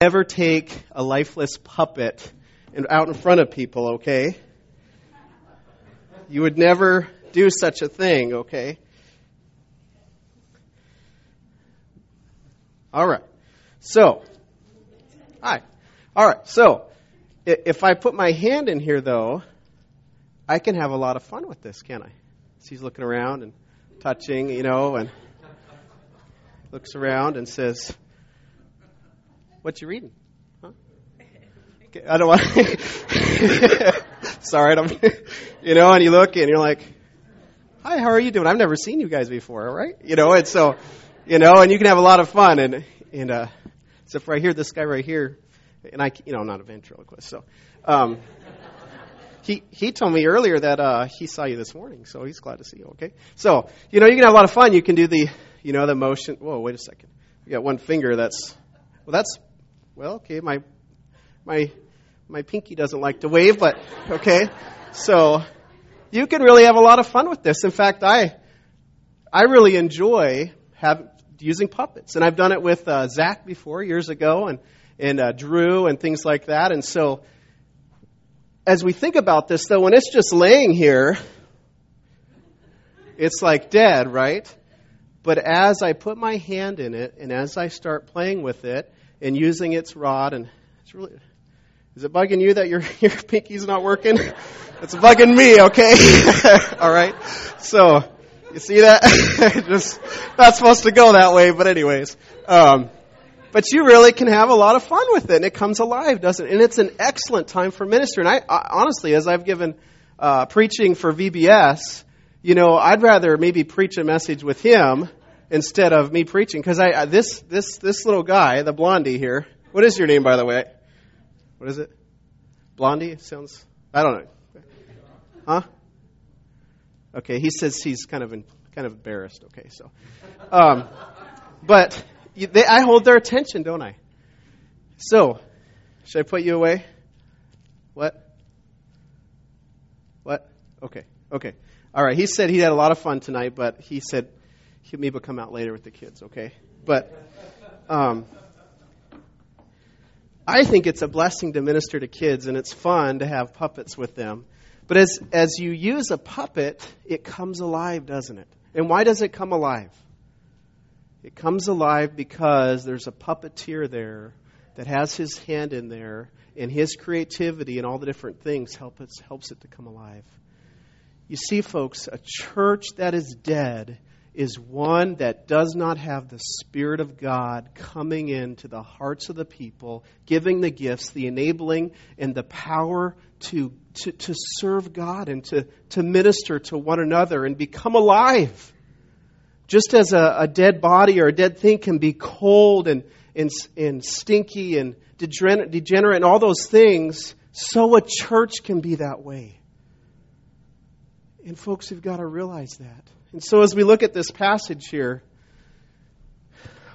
Never take a lifeless puppet and out in front of people, okay? You would never do such a thing, okay? All right. So, hi. All right. So, if I put my hand in here, though, I can have a lot of fun with this, can't I? So he's looking around and touching, you know, and looks around and says, what you reading? Huh? Okay, I don't want. Sorry, I don't. You know, and you look and you're like, "Hi, how are you doing? I've never seen you guys before, right?" You know, and so, you know, and you can have a lot of fun. And and uh, except for I hear this guy right here, and I, you know, I'm not a ventriloquist, so. Um, he he told me earlier that uh, he saw you this morning, so he's glad to see you. Okay, so you know you can have a lot of fun. You can do the you know the motion. Whoa, wait a second. You got one finger. That's well, that's well, okay, my my my pinky doesn't like to wave, but okay. So you can really have a lot of fun with this. In fact, I I really enjoy have, using puppets, and I've done it with uh, Zach before years ago, and and uh, Drew and things like that. And so, as we think about this, though, when it's just laying here, it's like dead, right? But as I put my hand in it, and as I start playing with it, and using its rod. And it's really, is it bugging you that your your pinky's not working? It's bugging me. Okay, all right. So you see that? Just not supposed to go that way, but anyways. Um, but you really can have a lot of fun with it, and it comes alive, doesn't it? And it's an excellent time for ministry. And I, I honestly, as I've given uh, preaching for VBS, you know, I'd rather maybe preach a message with him instead of me preaching because I, I this this this little guy, the blondie here. What is your name, by the way? What is it? Blondie sounds. I don't know. Huh? Okay, he says he's kind of in, kind of embarrassed. Okay, so, um, but they, I hold their attention, don't I? So, should I put you away? What? What? Okay, okay. All right. He said he had a lot of fun tonight, but he said maybe will come out later with the kids, okay? But um, I think it's a blessing to minister to kids, and it's fun to have puppets with them. But as, as you use a puppet, it comes alive, doesn't it? And why does it come alive? It comes alive because there's a puppeteer there that has his hand in there, and his creativity and all the different things help it, helps it to come alive. You see, folks, a church that is dead is one that does not have the Spirit of God coming into the hearts of the people, giving the gifts, the enabling, and the power to, to, to serve God and to, to minister to one another and become alive. Just as a, a dead body or a dead thing can be cold and, and, and stinky and degenerate and all those things, so a church can be that way. And folks, you've got to realize that. And so as we look at this passage here,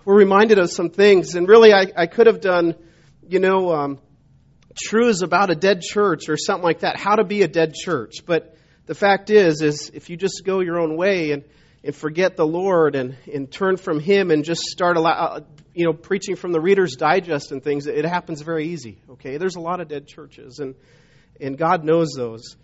we're reminded of some things. And really, I, I could have done, you know, um, truths about a dead church or something like that, how to be a dead church. But the fact is, is if you just go your own way and, and forget the Lord and, and turn from Him and just start, allow, uh, you know, preaching from the Reader's Digest and things, it happens very easy. Okay, there's a lot of dead churches, and and God knows those.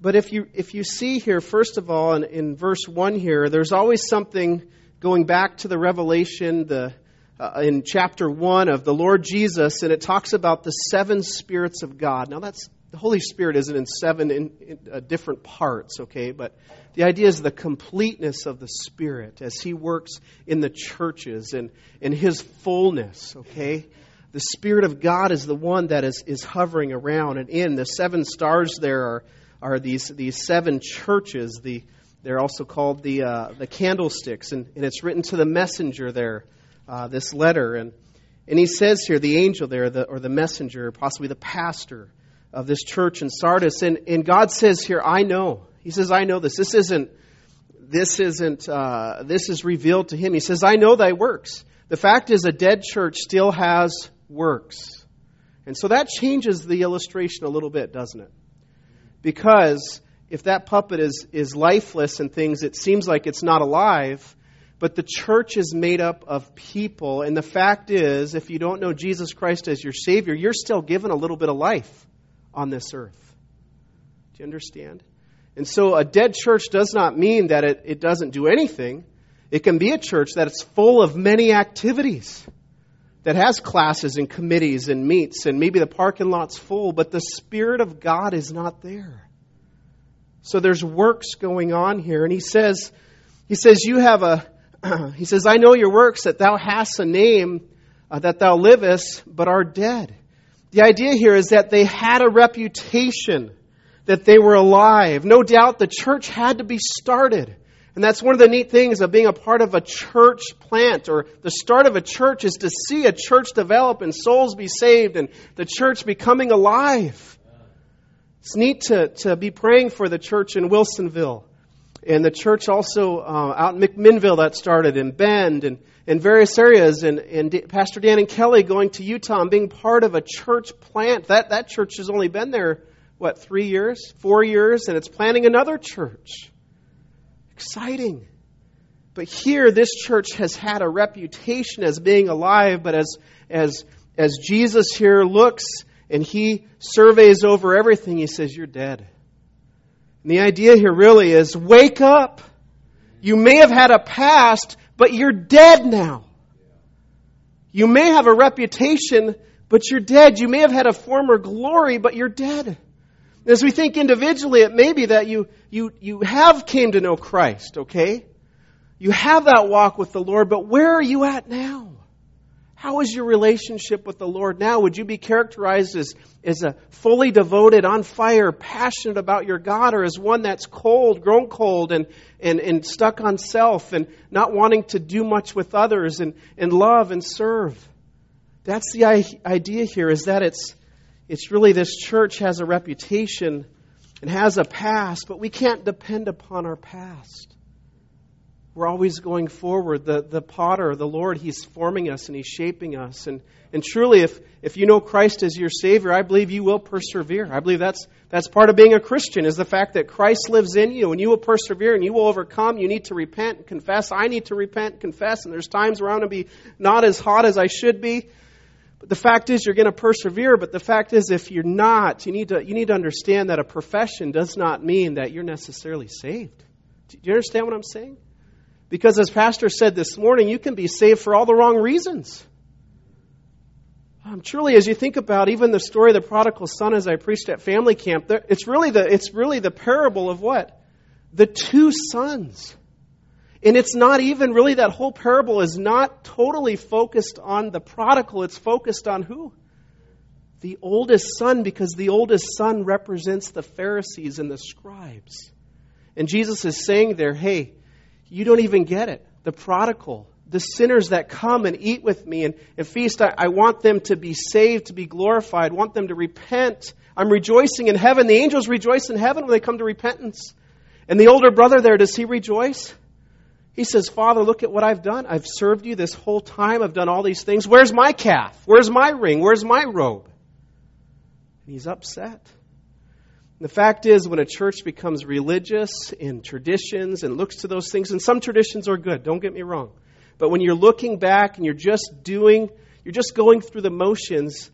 But if you, if you see here, first of all, in, in verse 1 here, there's always something going back to the revelation the, uh, in chapter 1 of the Lord Jesus, and it talks about the seven spirits of God. Now, that's the Holy Spirit isn't in seven in, in, uh, different parts, okay? But the idea is the completeness of the Spirit as He works in the churches and in His fullness, okay? The Spirit of God is the one that is, is hovering around and in. The seven stars there are are these, these seven churches. The, they're also called the, uh, the candlesticks, and, and it's written to the messenger there, uh, this letter. And, and he says here, the angel there, the, or the messenger, possibly the pastor of this church in Sardis. And, and God says here, I know. He says, I know this. This isn't, this isn't, uh, this is revealed to him. He says, I know thy works. The fact is, a dead church still has works. And so that changes the illustration a little bit, doesn't it? Because if that puppet is, is lifeless and things, it seems like it's not alive. But the church is made up of people. And the fact is, if you don't know Jesus Christ as your Savior, you're still given a little bit of life on this earth. Do you understand? And so a dead church does not mean that it, it doesn't do anything. It can be a church that is full of many activities, that has classes and committees and meets, and maybe the parking lot's full, but the Spirit of God is not there. So there's works going on here. And he says, he says, you have a, he says, I know your works, that thou hast a name, uh, that thou livest, but are dead. The idea here is that they had a reputation, that they were alive. No doubt the church had to be started. And that's one of the neat things of being a part of a church plant or the start of a church is to see a church develop and souls be saved and the church becoming alive. It's neat to, to be praying for the church in Wilsonville and the church also uh, out in McMinnville that started, in Bend, and in various areas, and, and Pastor Dan and Kelly going to Utah and being part of a church plant. That, that church has only been there, what, three years, four years, and it's planning another church. Exciting. But here, this church has had a reputation as being alive, but as, as, as Jesus here looks and he surveys over everything, he says, You're dead. And the idea here really is wake up. You may have had a past, but you're dead now. You may have a reputation, but you're dead. You may have had a former glory, but you're dead. As we think individually, it may be that you, you, you have came to know Christ, okay? You have that walk with the Lord, but where are you at now? How is your relationship with the Lord now? Would you be characterized as, as a fully devoted, on fire, passionate about your God, or as one that's cold, grown cold, and, and, and stuck on self, and not wanting to do much with others, and, and love and serve? That's the idea here, is that it's, it's really this church has a reputation and has a past, but we can't depend upon our past. We're always going forward. The, the potter, the Lord, He's forming us and He's shaping us. And, and truly, if, if you know Christ as your Savior, I believe you will persevere. I believe that's, that's part of being a Christian, is the fact that Christ lives in you and you will persevere and you will overcome. You need to repent and confess. I need to repent and confess. And there's times where I'm going to be not as hot as I should be. But the fact is, you're going to persevere. But the fact is, if you're not, you need to, you need to understand that a profession does not mean that you're necessarily saved. Do you understand what I'm saying? Because as Pastor said this morning, you can be saved for all the wrong reasons. Um, truly, as you think about even the story of the prodigal son as I preached at family camp, it's really the, it's really the parable of what? The two sons. And it's not even really that whole parable is not totally focused on the prodigal, it's focused on who? The oldest son, because the oldest son represents the Pharisees and the scribes. And Jesus is saying there, hey, you don't even get it. The prodigal, the sinners that come and eat with me and, and feast, I, I want them to be saved, to be glorified, I want them to repent. I'm rejoicing in heaven. The angels rejoice in heaven when they come to repentance. And the older brother there, does he rejoice? He says, Father, look at what I've done. I've served you this whole time. I've done all these things. Where's my calf? Where's my ring? Where's my robe? And he's upset. The fact is, when a church becomes religious in traditions and looks to those things, and some traditions are good, don't get me wrong. But when you're looking back and you're just doing, you're just going through the motions,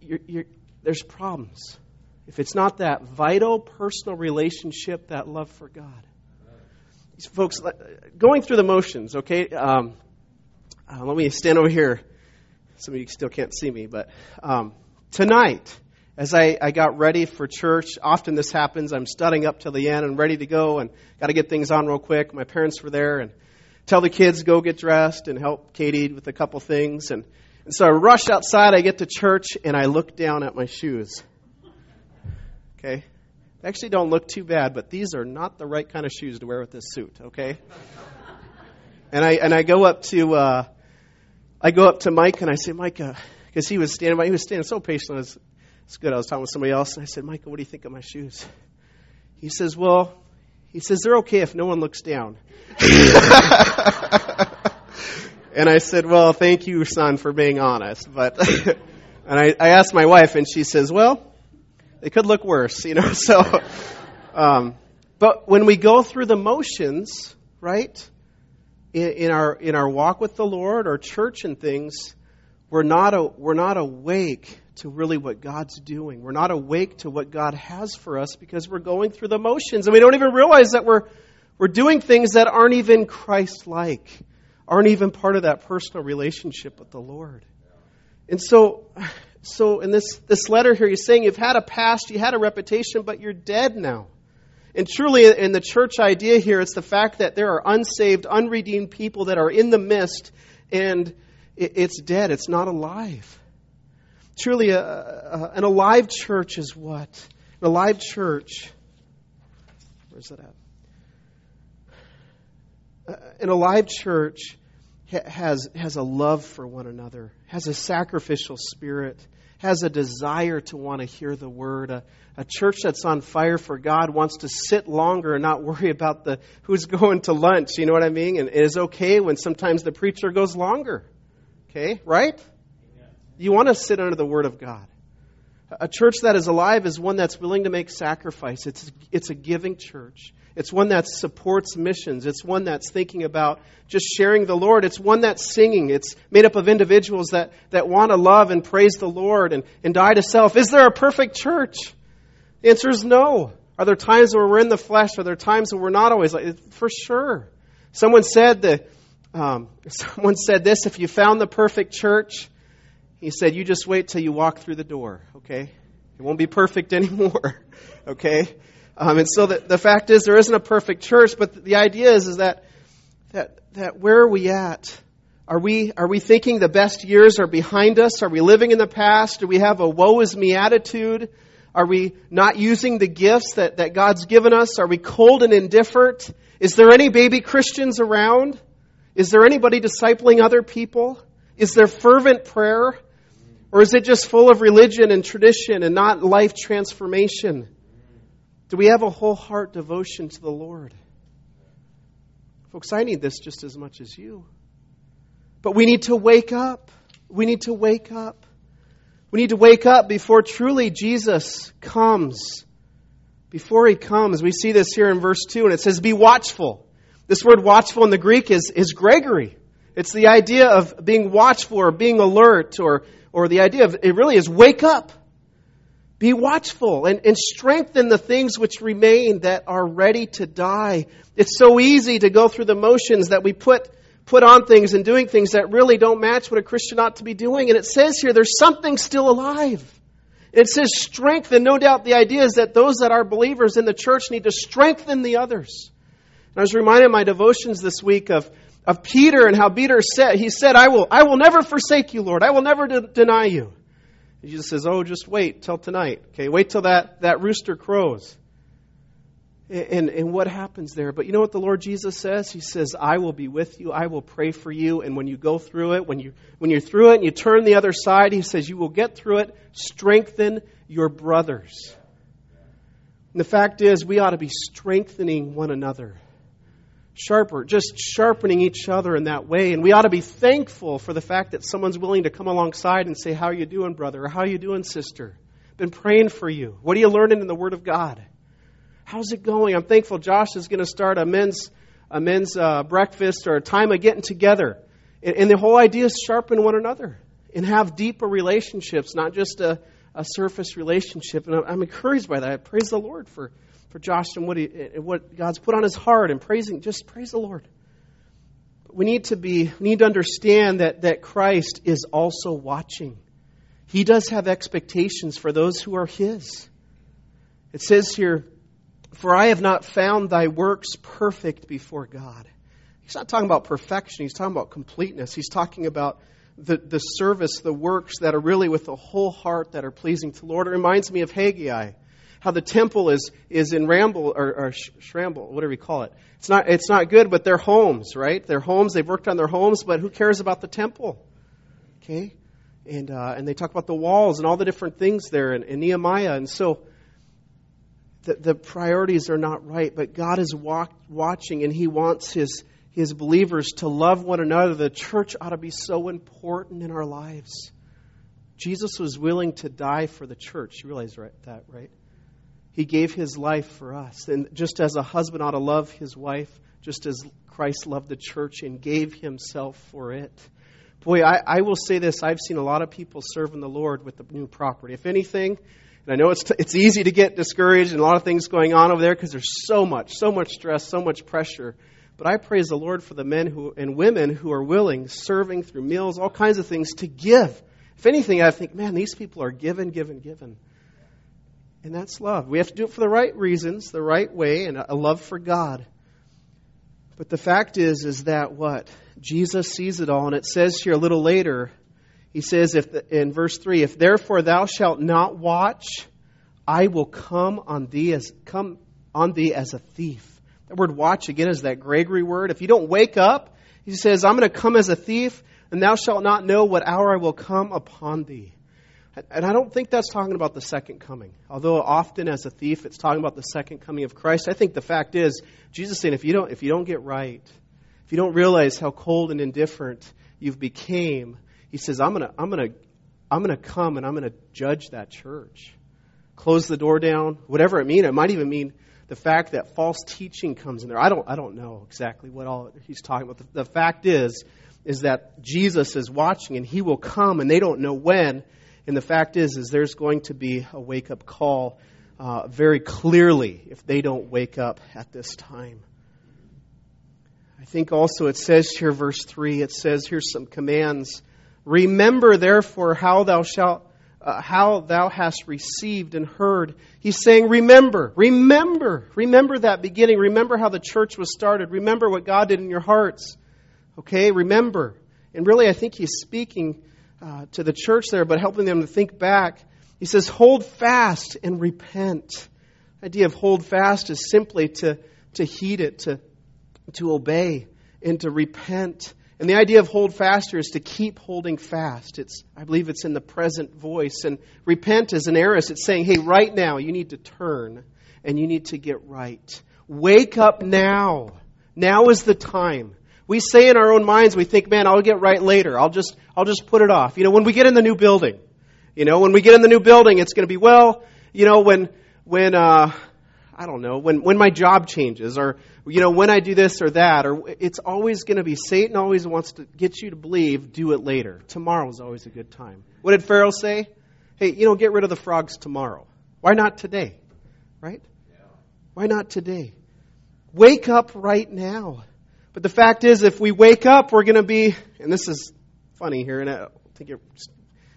you're, you're, there's problems. If it's not that vital personal relationship, that love for God. Folks, going through the motions, okay? Um, uh, let me stand over here. Some of you still can't see me, but um, tonight, as I, I got ready for church, often this happens. I'm studying up till the end and ready to go and got to get things on real quick. My parents were there and tell the kids go get dressed and help Katie with a couple things. And, and so I rush outside. I get to church and I look down at my shoes. Okay? They actually don't look too bad, but these are not the right kind of shoes to wear with this suit. Okay? And I and I go up to uh, I go up to Mike and I say, Mike, because uh, he was standing by, he was standing so patient. It's good. I was talking with somebody else, and I said, Michael, what do you think of my shoes? He says, Well, he says, they're okay if no one looks down. and I said, Well, thank you, son, for being honest. But and I, I asked my wife, and she says, Well, they could look worse, you know. So, um, but when we go through the motions, right? in, in, our, in our walk with the Lord, our church and things, we're not, a, we're not awake to really what God's doing. We're not awake to what God has for us because we're going through the motions and we don't even realize that we're, we're doing things that aren't even Christ like, aren't even part of that personal relationship with the Lord. And so, so in this, this letter here, he's saying you've had a past, you had a reputation, but you're dead now. And truly, in the church idea here, it's the fact that there are unsaved, unredeemed people that are in the mist, and it's dead. It's not alive. Truly, a, a, an alive church is what? An alive church. Where's that at? An alive church has, has a love for one another, has a sacrificial spirit, has a desire to want to hear the word. A, a church that's on fire for God wants to sit longer and not worry about the who's going to lunch. You know what I mean? And it is okay when sometimes the preacher goes longer. Okay, right? You want to sit under the word of God. A church that is alive is one that's willing to make sacrifice. It's, it's a giving church. It's one that supports missions. It's one that's thinking about just sharing the Lord. It's one that's singing. It's made up of individuals that, that want to love and praise the Lord and, and die to self. Is there a perfect church? The answer is no. Are there times where we're in the flesh? Are there times where we're not always like For sure. Someone said that um, someone said this: if you found the perfect church, he said, you just wait till you walk through the door. Okay, it won't be perfect anymore. okay, um, and so the, the fact is, there isn't a perfect church, but the idea is, is that, that, that where are we at? Are we, are we thinking the best years are behind us? Are we living in the past? Do we have a woe is me attitude? Are we not using the gifts that, that God's given us? Are we cold and indifferent? Is there any baby Christians around? Is there anybody discipling other people? Is there fervent prayer? Or is it just full of religion and tradition and not life transformation? Do we have a whole heart devotion to the Lord? Folks, I need this just as much as you. But we need to wake up. We need to wake up. We need to wake up before truly Jesus comes. Before he comes. We see this here in verse 2, and it says, Be watchful. This word watchful in the Greek is, is gregoreo. It's the idea of being watchful or being alert, or, or the idea of it really is wake up. Be watchful and, and strengthen the things which remain that are ready to die. It's so easy to go through the motions that we put, put on things and doing things that really don't match what a Christian ought to be doing. And it says here there's something still alive. It says strengthen. No doubt the idea is that those that are believers in the church need to strengthen the others. And I was reminded in my devotions this week of, of Peter and how Peter said, he said, I will, I will never forsake you, Lord. I will never de- deny you. Jesus says, Oh, just wait till tonight. Okay, wait till that, that rooster crows. And, and what happens there? But you know what the Lord Jesus says? He says, I will be with you. I will pray for you. And when you go through it, when, you, when you're through it and you turn the other side, He says, You will get through it. Strengthen your brothers. And the fact is, we ought to be strengthening one another sharper, just sharpening each other in that way. And we ought to be thankful for the fact that someone's willing to come alongside and say, How you doing, brother? Or how you doing, sister? Been praying for you. What are you learning in the Word of God? How's it going? I'm thankful Josh is going to start a men's, a men's uh, breakfast or a time of getting together. And, and the whole idea is sharpen one another and have deeper relationships, not just a, a surface relationship. And I'm encouraged by that. I praise the Lord for for Josh and what, he, what God's put on his heart and praising, just praise the Lord. we need to be, we need to understand that, that Christ is also watching. He does have expectations for those who are his. It says here, For I have not found thy works perfect before God. He's not talking about perfection, he's talking about completeness. He's talking about the, the service, the works that are really with the whole heart that are pleasing to the Lord. It reminds me of Haggai how the temple is, is in ramble or, or shramble, whatever you call it. It's not, it's not good, but their homes, right? Their homes, they've worked on their homes, but who cares about the temple? Okay? And, uh, and they talk about the walls and all the different things there in Nehemiah. And so the, the priorities are not right, but God is walk, watching and He wants His, His believers to love one another. The church ought to be so important in our lives. Jesus was willing to die for the church. You realize that, right? He gave his life for us. And just as a husband ought to love his wife, just as Christ loved the church and gave himself for it. Boy, I, I will say this I've seen a lot of people serving the Lord with the new property. If anything, and I know it's, t- it's easy to get discouraged and a lot of things going on over there because there's so much, so much stress, so much pressure. But I praise the Lord for the men who, and women who are willing, serving through meals, all kinds of things, to give. If anything, I think, man, these people are given, given, given. And that's love. We have to do it for the right reasons, the right way, and a love for God. But the fact is, is that what? Jesus sees it all, and it says here a little later, he says if the, in verse 3, if therefore thou shalt not watch, I will come on thee as come on thee as a thief. That word watch again is that gregoreo word. If you don't wake up, he says, I'm going to come as a thief, and thou shalt not know what hour I will come upon thee. And I don't think that's talking about the second coming. Although often as a thief it's talking about the second coming of Christ. I think the fact is, Jesus saying if you don't if you don't get right, if you don't realize how cold and indifferent you've became, he says, I'm gonna I'm gonna I'm gonna come and I'm gonna judge that church. Close the door down, whatever it means. It might even mean the fact that false teaching comes in there. I don't I don't know exactly what all he's talking about. The, the fact is is that Jesus is watching and he will come and they don't know when and the fact is, is there's going to be a wake up call uh, very clearly if they don't wake up at this time. I think also it says here, verse 3, it says, here's some commands. Remember therefore how thou shalt. Uh, how thou hast received and heard. He's saying, Remember, remember, remember that beginning. Remember how the church was started. Remember what God did in your hearts. Okay, remember. And really, I think he's speaking uh, to the church there, but helping them to think back. He says, hold fast and repent. The idea of hold fast is simply to, to heed it, to, to obey, and to repent. And the idea of hold fast is to keep holding fast. It's, I believe it's in the present voice. And repent is an aorist. It's saying, hey, right now, you need to turn and you need to get right. Wake up now. Now is the time. We say in our own minds, we think, man, I'll get right later. I'll just, I'll just put it off. You know, when we get in the new building, you know, when we get in the new building, it's going to be, well, you know, when, when, uh, I don't know, when, when my job changes or, you know, when I do this or that, or it's always going to be, Satan always wants to get you to believe, do it later. Tomorrow is always a good time. What did Pharaoh say? Hey, you know, get rid of the frogs tomorrow. Why not today? Right? Why not today? Wake up right now. But the fact is, if we wake up, we're going to be, and this is funny here, and I think you're,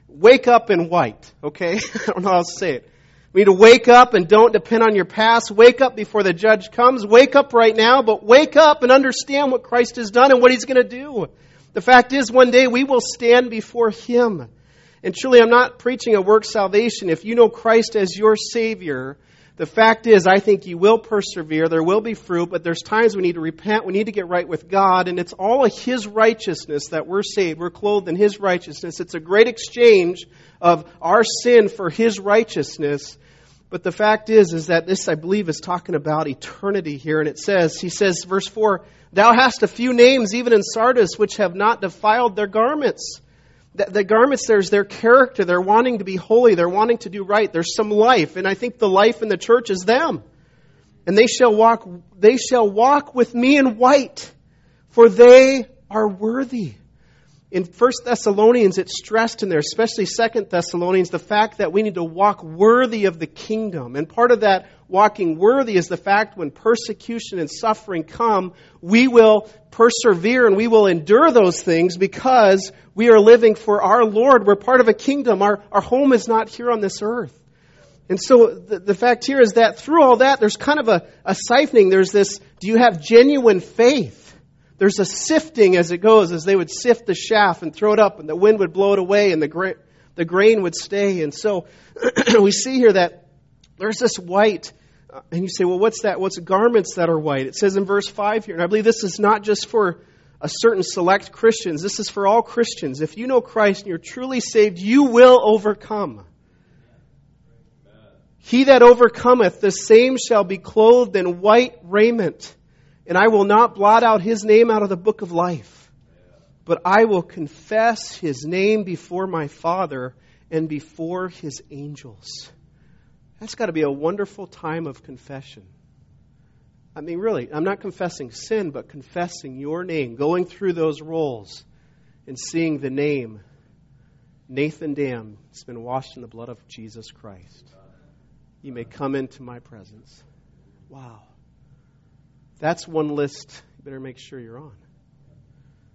wake up in white, okay? I don't know how to say it. We need to wake up and don't depend on your past. Wake up before the judge comes. Wake up right now, but wake up and understand what Christ has done and what he's going to do. The fact is, one day we will stand before him. And truly, I'm not preaching a work salvation. If you know Christ as your Savior, the fact is, I think you will persevere. There will be fruit, but there's times we need to repent. We need to get right with God, and it's all of His righteousness that we're saved. We're clothed in His righteousness. It's a great exchange of our sin for His righteousness. But the fact is, is that this, I believe, is talking about eternity here. And it says, He says, verse 4, Thou hast a few names, even in Sardis, which have not defiled their garments the, the garments there's their character. They're wanting to be holy. They're wanting to do right. There's some life. And I think the life in the church is them. And they shall walk, they shall walk with me in white, for they are worthy in 1 Thessalonians, it's stressed in there, especially 2 Thessalonians, the fact that we need to walk worthy of the kingdom. And part of that walking worthy is the fact when persecution and suffering come, we will persevere and we will endure those things because we are living for our Lord. We're part of a kingdom. Our, our home is not here on this earth. And so the, the fact here is that through all that, there's kind of a, a siphoning. There's this, do you have genuine faith? There's a sifting as it goes, as they would sift the chaff and throw it up, and the wind would blow it away, and the, gra- the grain would stay. And so we see here that there's this white, uh, and you say, well, what's that? What's garments that are white? It says in verse 5 here, and I believe this is not just for a certain select Christians, this is for all Christians. If you know Christ and you're truly saved, you will overcome. He that overcometh, the same shall be clothed in white raiment and I will not blot out his name out of the book of life, but I will confess his name before my Father and before his angels. That's got to be a wonderful time of confession. I mean, really, I'm not confessing sin, but confessing your name, going through those rolls and seeing the name Nathan Dam has been washed in the blood of Jesus Christ. You may come into my presence. Wow. That's one list you better make sure you're on.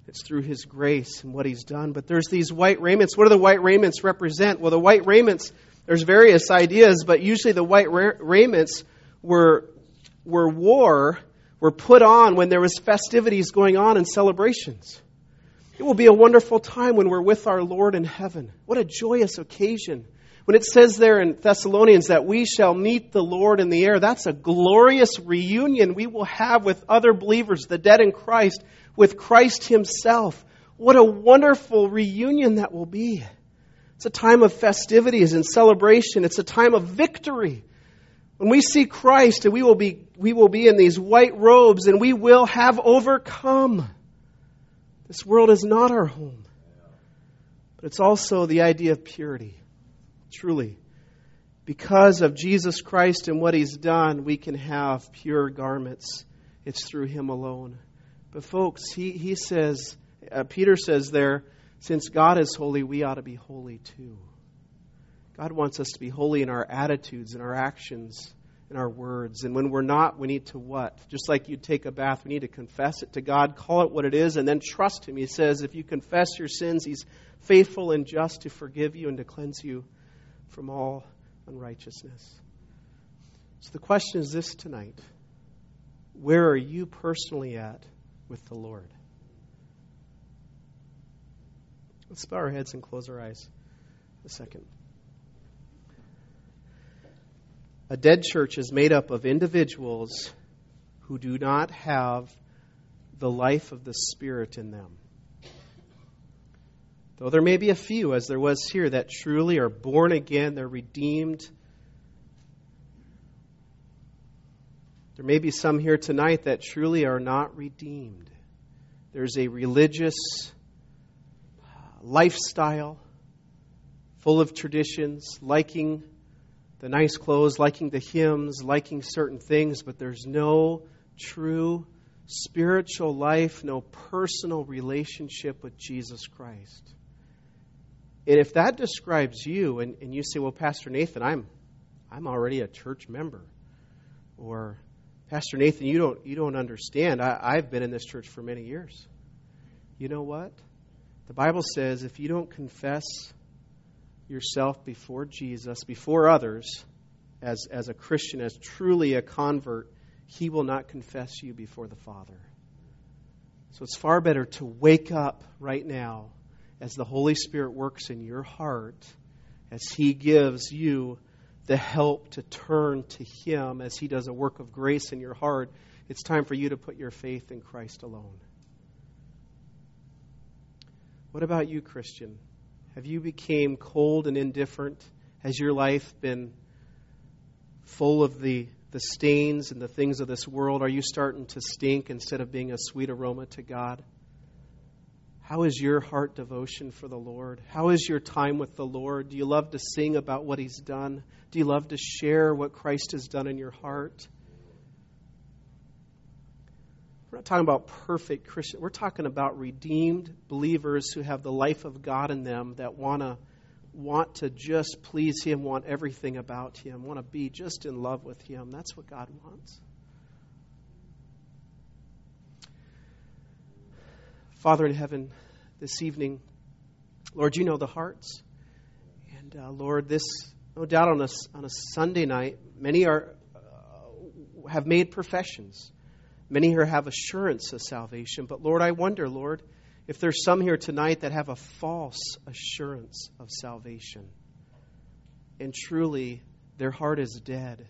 It's through His grace and what He's done. But there's these white raiments. What do the white raiments represent? Well, the white raiments, there's various ideas, but usually the white ra- raiments were, were wore, were put on when there was festivities going on and celebrations. It will be a wonderful time when we're with our Lord in heaven. What a joyous occasion. When it says there in Thessalonians that we shall meet the Lord in the air, that's a glorious reunion we will have with other believers, the dead in Christ, with Christ Himself. What a wonderful reunion that will be. It's a time of festivities and celebration. It's a time of victory. When we see Christ, and we will be, we will be in these white robes and we will have overcome. This world is not our home. But it's also the idea of purity. Truly. Because of Jesus Christ and what He's done, we can have pure garments. It's through Him alone. But, folks, he, he says, uh, Peter says there, since God is holy, we ought to be holy too. God wants us to be holy in our attitudes, in our actions, in our words. And when we're not, we need to what? Just like you take a bath, we need to confess it to God, call it what it is, and then trust Him. He says, if you confess your sins, He's faithful and just to forgive you and to cleanse you from all unrighteousness. So the question is this tonight Where are you personally at with the Lord? Let's bow our heads and close our eyes a second. A dead church is made up of individuals who do not have the life of the Spirit in them. Though there may be a few, as there was here, that truly are born again, they're redeemed. There may be some here tonight that truly are not redeemed. There's a religious uh, lifestyle full of traditions, liking the nice clothes, liking the hymns, liking certain things, but there's no true spiritual life, no personal relationship with Jesus Christ. And if that describes you, and, and you say, well, Pastor Nathan, I'm, I'm already a church member, or Pastor Nathan, you don't, you don't understand. I, I've been in this church for many years. You know what? The Bible says if you don't confess yourself before Jesus, before others, as, as a Christian, as truly a convert, he will not confess you before the Father. So it's far better to wake up right now as the Holy Spirit works in your heart, as He gives you the help to turn to Him, as He does a work of grace in your heart. It's time for you to put your faith in Christ alone. What about you, Christian? Have you become cold and indifferent? Has your life been full of the, the stains and the things of this world? Are you starting to stink instead of being a sweet aroma to God? How is your heart devotion for the Lord? How is your time with the Lord? Do you love to sing about what He's done? Do you love to share what Christ has done in your heart? We're not talking about perfect Christians. We're talking about redeemed believers who have the life of God in them that want to want to just please Him, want everything about Him, want to be just in love with Him. That's what God wants. Father in heaven, this evening, Lord, you know the hearts. And uh, Lord, this, no doubt on a, on a Sunday night, many are, uh, have made professions. Many here have assurance of salvation. But Lord, I wonder, Lord, if there's some here tonight that have a false assurance of salvation. And truly, their heart is dead.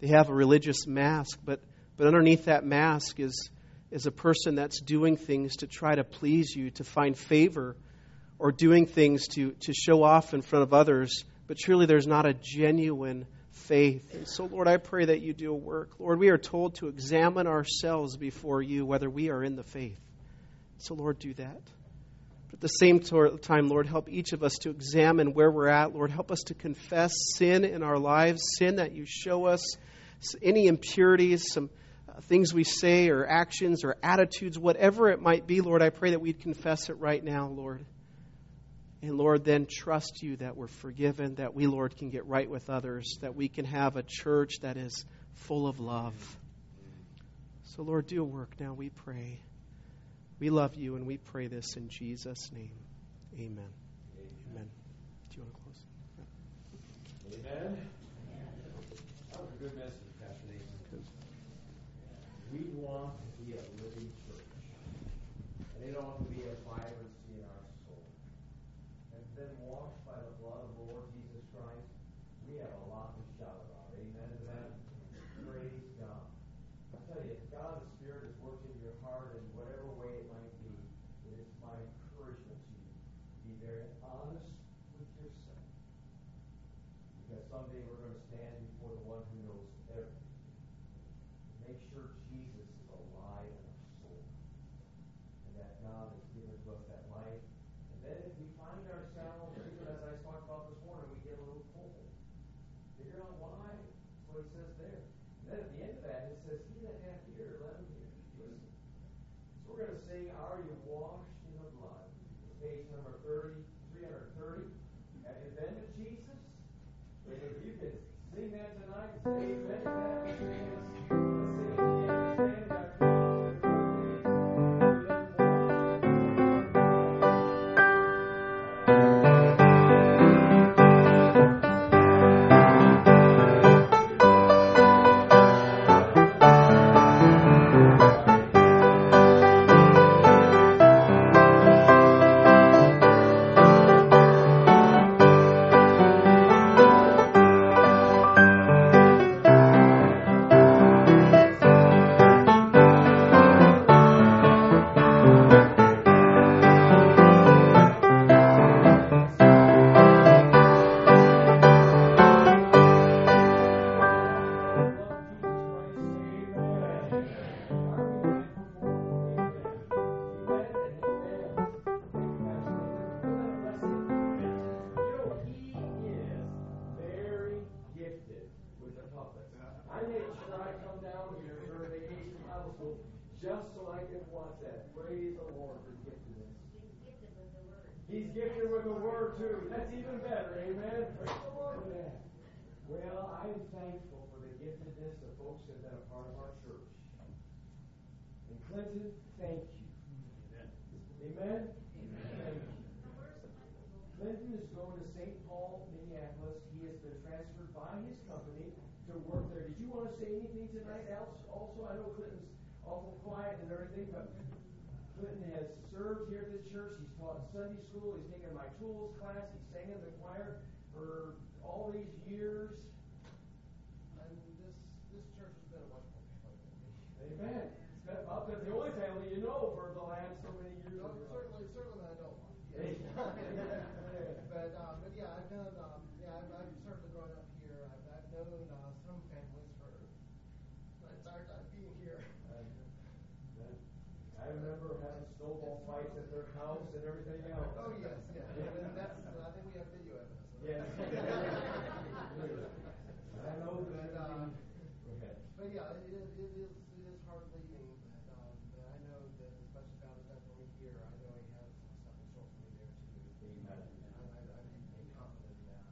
They have a religious mask, but, but underneath that mask is is a person that's doing things to try to please you, to find favor, or doing things to, to show off in front of others, but truly there's not a genuine faith. And so, Lord, I pray that you do a work. Lord, we are told to examine ourselves before you whether we are in the faith. So, Lord, do that. But at the same time, Lord, help each of us to examine where we're at. Lord, help us to confess sin in our lives, sin that you show us, any impurities, some things we say or actions or attitudes, whatever it might be, Lord, I pray that we'd confess it right now, Lord. And Lord, then trust you that we're forgiven, that we, Lord, can get right with others, that we can have a church that is full of love. So, Lord, do a work now, we pray. We love you and we pray this in Jesus' name. Amen. Amen. Do you want to close? Amen. That was a good message. We want to be a living church. And they don't to be I'm thankful for the giftedness of folks that have been a part of our church. And Clinton, thank you. Amen. You. Clinton is going to St. Paul, Minneapolis. He has been transferred by his company to work there. Did you want to say anything tonight else? Also, I know Clinton's awful quiet and everything, but Clinton has served here at this church. He's taught Sunday school. He's taken my tools class. He sang in the choir for all these years. And this this church has been a wonderful family to me. Amen. It's been about the only family you know for the last so many years. No, life. certainly, certainly I. Amen. but um, but yeah, I've done um, yeah, I've, I've certainly grown up here. I've, I've known uh, some families for my entire time being here. I remember having snowball fights at their house and everything else. Oh yes, yeah. And that's I think we have video evidence. Yes. that. I know that. But, uh, Go ahead. But yeah, it is, it is, it is hard leaving, but, um, but I know that as much as God has done for me here, I know He has something in store for me there too. Amen. And I, I, I'm I'm confident in that.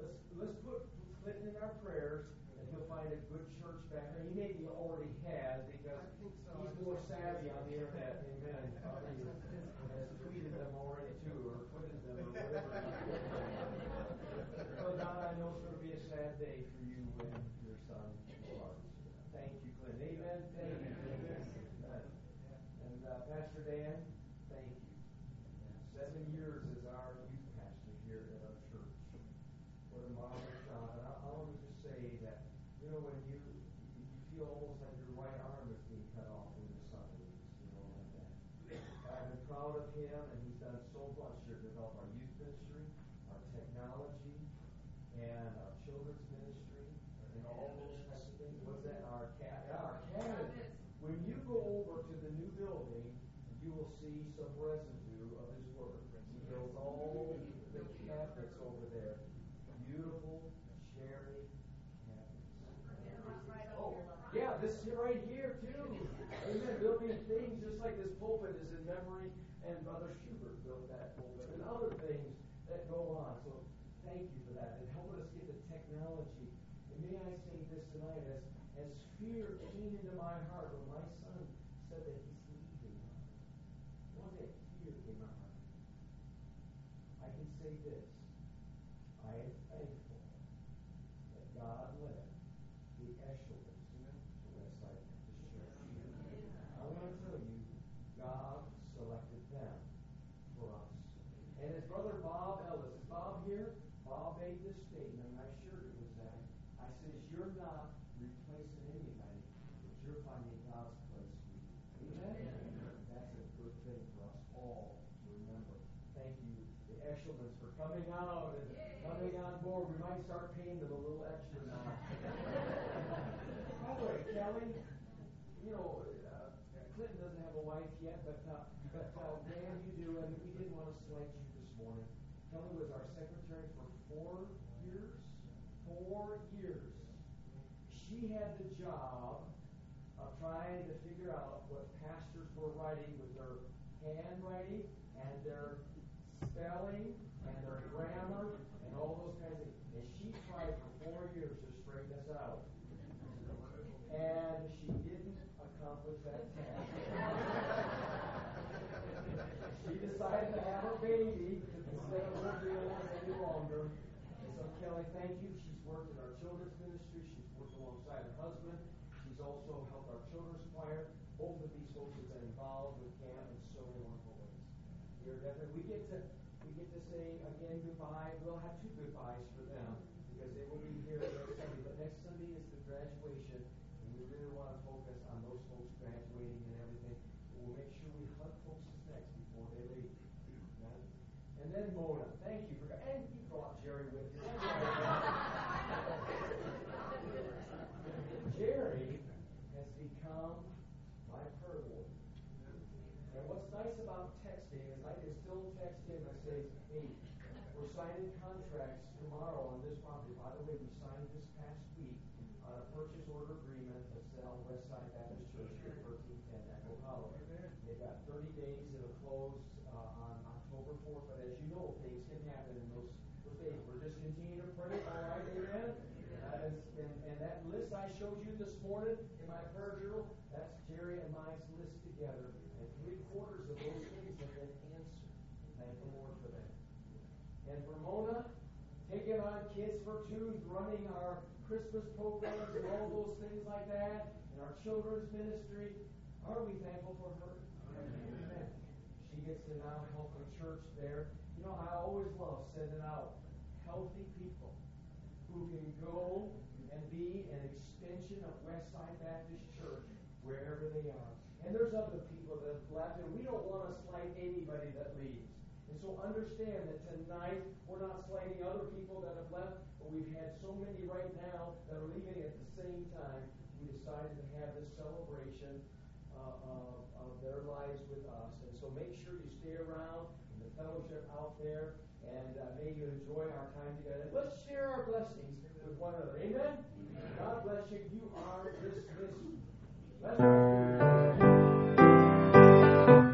Let's, let's put Clinton in our prayers, and he'll find a good church back there. He maybe already has, because I think so. he's more savvy on the internet. Amen. Probably has tweeted them already too, or tweeted them, or whatever. So Don, I know it's gonna be a sad day for you when your son departs. Thank you, Clinton. Amen. Thank you. Amen. And, uh, Pastor Dan, thank you. Seven years as our youth pastor here at our church. What a marvelous job. And I, I want to just say that, you know, when you, you feel almost like your right arm is being cut off when your son leaves, you know, like that. I've been proud of him, and he's done so much to develop our youth ministry, our technology, and our children's ministry, and all those types of things. What's that? Our cat, yeah, our cabinets. When you go over to the new building, you will see some residue of his work. He built all the cabinets over there. Beautiful cherry cabinets. Oh, yeah, this is right here. and Brother Schubert built that pulpit, and other things that go on. So thank you for that, and helping us get the technology. And may I say this tonight, as, as fear came into my heart when my son said that he's leaving. One day, fear came in my heart. I can say this. I am thankful that God led the Eshelmans to Westside Baptist Church. I want to tell you, God selected them for us. And as Brother Bob Ellis, is Bob here? Bob made this statement, and I assured it was that. I said, You're not replacing anybody, but you're finding God's place for you. Amen? That's a good thing for us all to remember. Thank you, the Eshelmans, for coming out and coming on board. We might start paying them a little extra now. By the way, Kelly, you know, uh, Clinton doesn't have a wife yet, but uh, but uh, Dan, you do, and we didn't want to slight you this morning. Kelly was our secretary for four years. Four years. She had the job of trying to figure out what pastors were writing with their handwriting and their spelling and their grammar and all those kinds of things. And she tried for four years to straighten us out. And she didn't accomplish that task. she decided to have a baby instead of working on it any longer. And so, Kelly, thank you. She's worked in our children's ministry. She's worked alongside her husband. She's also helped our children's choir. Both of these folks have been involved with camp in so many wonderful ways. We're definitely, we get to we get to say again goodbye. We'll have two goodbyes for them because they will be here next Sunday. But next Sunday is the graduation, and we really want to focus on those folks graduating and everything. We'll make sure we hug folks' necks before they leave. Amen? And then Mona, thank you for and you brought Jerry with you. Jerry has become my prayer warrior. And what's nice about texting is I can still text him and say, hey, we're signing contracts tomorrow on this property. By the way, we signed this past week on a purchase order agreement to sell Westside at 1310 Echo Hollow. They've got 30 days. It'll close uh, on October 4th. But as you know, things can happen in those, those days. We're just continuing to pray. All right, amen? Uh, and, and that list I showed you this morning in my prayer journal, that's Jerry and my list together. And three quarters of those things have been answered. Thank the Lord for that. And for Mona, taking on Kids for Truth, running our Christmas programs and all those things like that, and our children's ministry, are we thankful for her? Amen. She gets to now help the church there. You know, I always love sending out healthy people who can go and be an extension of Westside Baptist Church wherever they are. And there's other people that have left, and we don't want to slight anybody that leaves. So understand that tonight we're not slighting other people that have left, but we've had so many right now that are leaving at the same time. We decided to have this celebration uh, of, of their lives with us. And so make sure you stay around in the fellowship out there, and uh, may you enjoy our time together. Let's share our blessings with one another. Amen? God bless you. You are dismissed. Bless you.